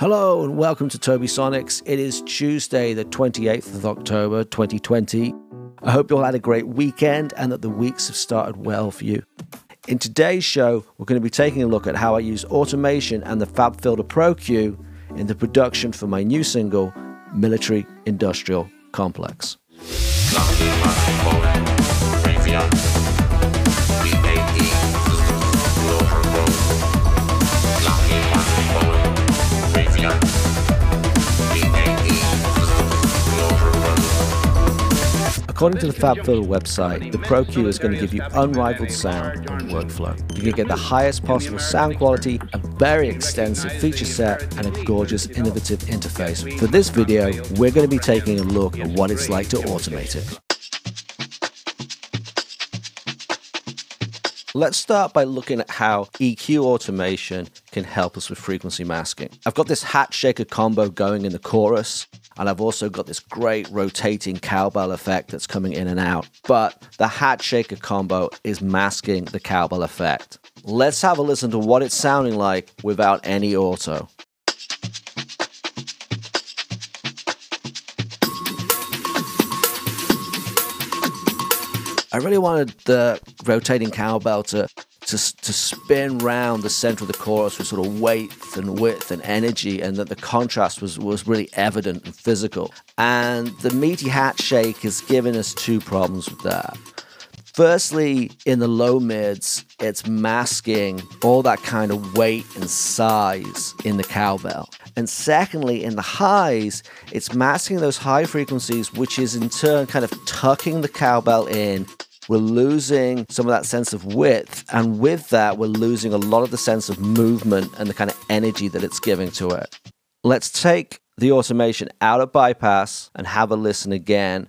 Hello and welcome to Toby Sonics. It is Tuesday, the 28th of October, 2020. I hope you all had a great weekend and that the weeks have started well for you. In today's show, we're going to be taking a look at how I use automation and the FabFilter Pro Q in the production for my new single, Military Industrial Complex. According to the FabFilter website, the Pro Q is going to give you unrivaled sound and workflow. You can get the highest possible sound quality, a very extensive feature set, and a gorgeous, innovative interface. For this video, we're going to be taking a look at what it's like to automate it. Let's start by looking at how EQ automation can help us with frequency masking. I've got this hat shaker combo going in the chorus. And I've also got this great rotating cowbell effect that's coming in and out. But the hat shaker combo is masking the cowbell effect. Let's have a listen to what it's sounding like without any auto. I really wanted the rotating cowbell to to, to spin round the center of the chorus with sort of weight and width and energy, and that the contrast was, was really evident and physical. And the meaty hat shake has given us two problems with that. Firstly, in the low mids, it's masking all that kind of weight and size in the cowbell. And secondly, in the highs, it's masking those high frequencies, which is in turn kind of tucking the cowbell in we're losing some of that sense of width. And with that, we're losing a lot of the sense of movement and the kind of energy that it's giving to it. Let's take the automation out of bypass and have a listen again.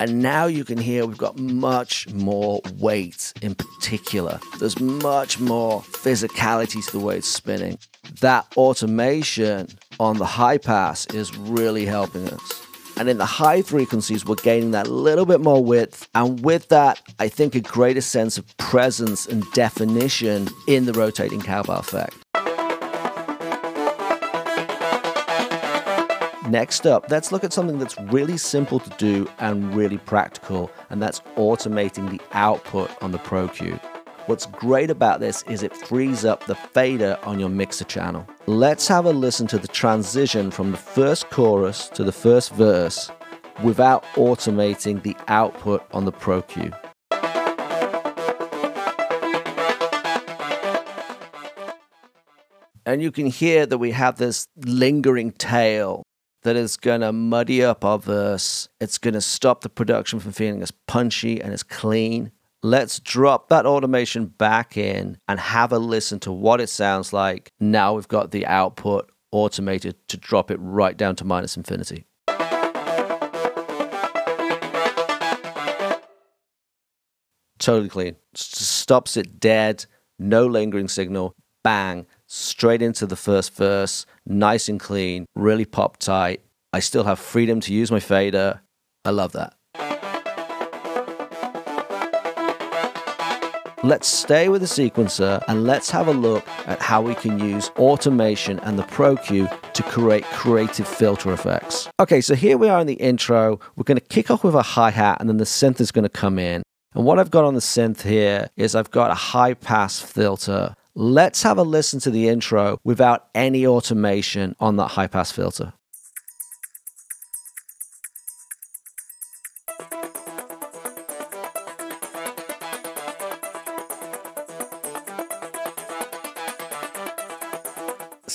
And now you can hear we've got much more weight in particular. There's much more physicality to the way it's spinning. That automation on the high pass is really helping us. And in the high frequencies, we're gaining that little bit more width. And with that, I think a greater sense of presence and definition in the rotating cowbell effect. Next up, let's look at something that's really simple to do and really practical, and that's automating the output on the Pro. What's great about this is it frees up the fader on your mixer channel. Let's have a listen to the transition from the first chorus to the first verse without automating the output on the Pro Q. And you can hear that we have this lingering tail that is going to muddy up our verse. It's going to stop the production from feeling as punchy and as clean. Let's drop that automation back in and have a listen to what it sounds like. Now we've got the output automated to drop it right down to minus infinity. Totally clean. Stops it dead, no lingering signal, bang, straight into the first verse, nice and clean, really pop tight. I still have freedom to use my fader. I love that. Let's stay with the sequencer and let's have a look at how we can use automation and the Pro Q to create creative filter effects. Okay, so here we are in the intro. We're going to kick off with a hi-hat and then the synth is going to come in. And what I've got on the synth here is I've got a high pass filter. Let's have a listen to the intro without any automation on that high pass filter.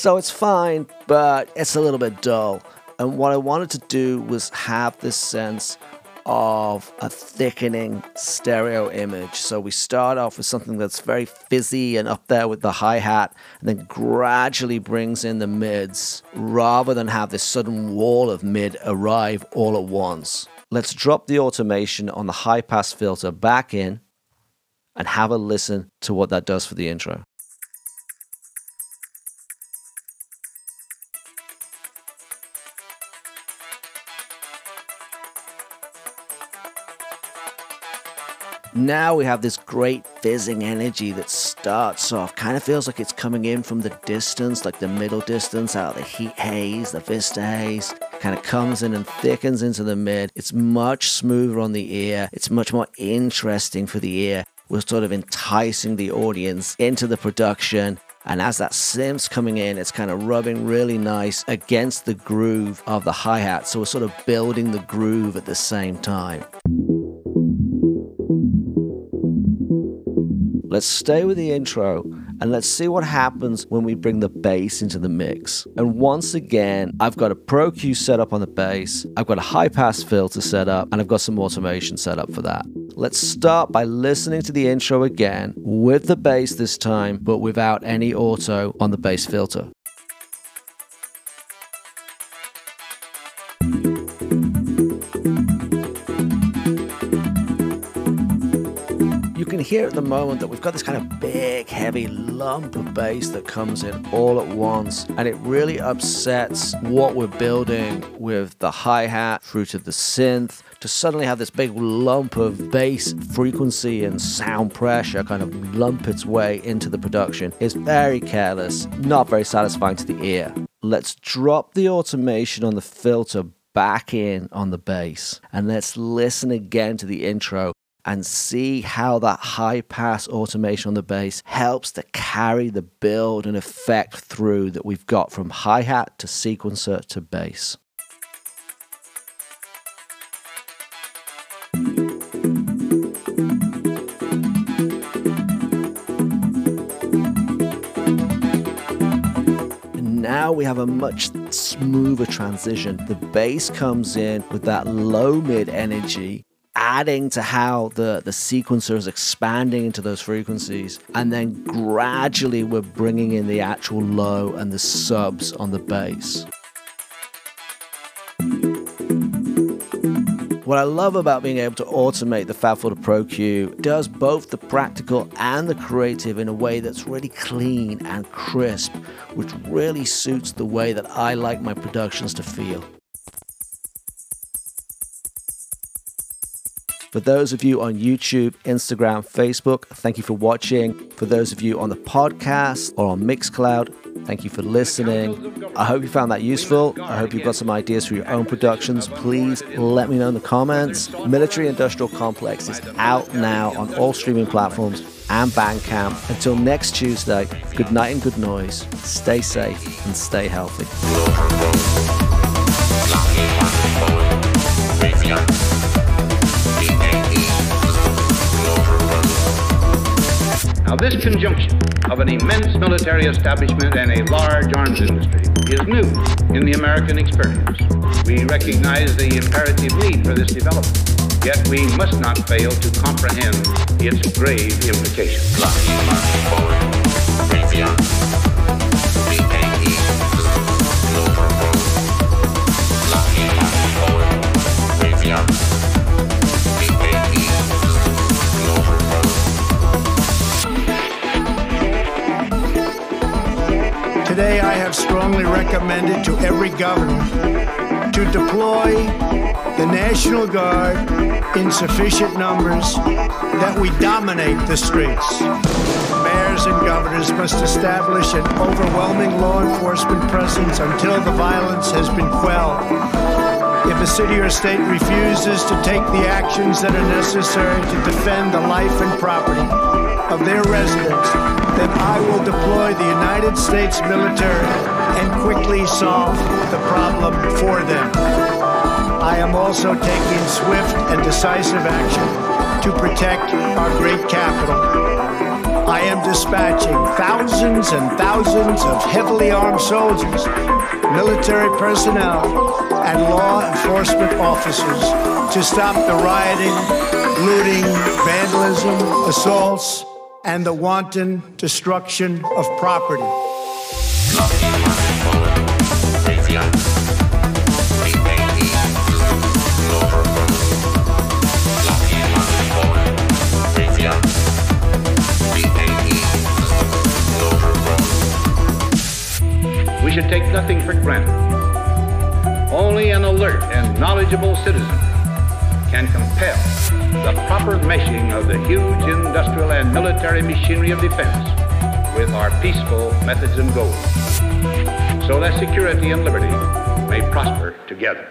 So it's fine, but it's a little bit dull. And what I wanted to do was have this sense of a thickening stereo image. So we start off with something that's very fizzy and up there with the hi hat, and then gradually brings in the mids rather than have this sudden wall of mid arrive all at once. Let's drop the automation on the high pass filter back in and have a listen to what that does for the intro. Now we have this great fizzing energy that starts off, kind of feels like it's coming in from the distance, like the middle distance out of the heat haze, the vista haze, kind of comes in and thickens into the mid. It's much smoother on the ear, it's much more interesting for the ear. We're sort of enticing the audience into the production. And as that synth's coming in, it's kind of rubbing really nice against the groove of the hi hat. So we're sort of building the groove at the same time. Let's stay with the intro and let's see what happens when we bring the bass into the mix. And once again, I've got a Pro Q set up on the bass, I've got a high pass filter set up, and I've got some automation set up for that. Let's start by listening to the intro again with the bass this time, but without any auto on the bass filter. Hear at the moment that we've got this kind of big, heavy lump of bass that comes in all at once, and it really upsets what we're building with the hi hat through to the synth. To suddenly have this big lump of bass frequency and sound pressure kind of lump its way into the production is very careless, not very satisfying to the ear. Let's drop the automation on the filter back in on the bass and let's listen again to the intro and see how that high pass automation on the bass helps to carry the build and effect through that we've got from hi hat to sequencer to bass. now we have a much smoother transition. The bass comes in with that low mid energy adding to how the, the sequencer is expanding into those frequencies. And then gradually we're bringing in the actual low and the subs on the bass. What I love about being able to automate the FabFilter Pro Q does both the practical and the creative in a way that's really clean and crisp, which really suits the way that I like my productions to feel. For those of you on YouTube, Instagram, Facebook, thank you for watching. For those of you on the podcast or on Mixcloud, thank you for listening. I hope you found that useful. I hope you've got some ideas for your own productions. Please let me know in the comments. Military Industrial Complex is out now on all streaming platforms and Bandcamp. Until next Tuesday, good night and good noise. Stay safe and stay healthy. Now, this conjunction of an immense military establishment and a large arms industry is new in the American experience. We recognize the imperative need for this development, yet we must not fail to comprehend its grave implications. Today, I have strongly recommended to every governor to deploy the National Guard in sufficient numbers that we dominate the streets. Mayors and governors must establish an overwhelming law enforcement presence until the violence has been quelled. If a city or state refuses to take the actions that are necessary to defend the life and property of their residents, that I will deploy the United States military and quickly solve the problem for them. I am also taking swift and decisive action to protect our great capital. I am dispatching thousands and thousands of heavily armed soldiers, military personnel, and law enforcement officers to stop the rioting, looting, vandalism, assaults, and the wanton destruction of property. We should take nothing for granted. Only an alert and knowledgeable citizen can compel the proper meshing of the huge industrial and military machinery of defense with our peaceful methods and goals, so that security and liberty may prosper together.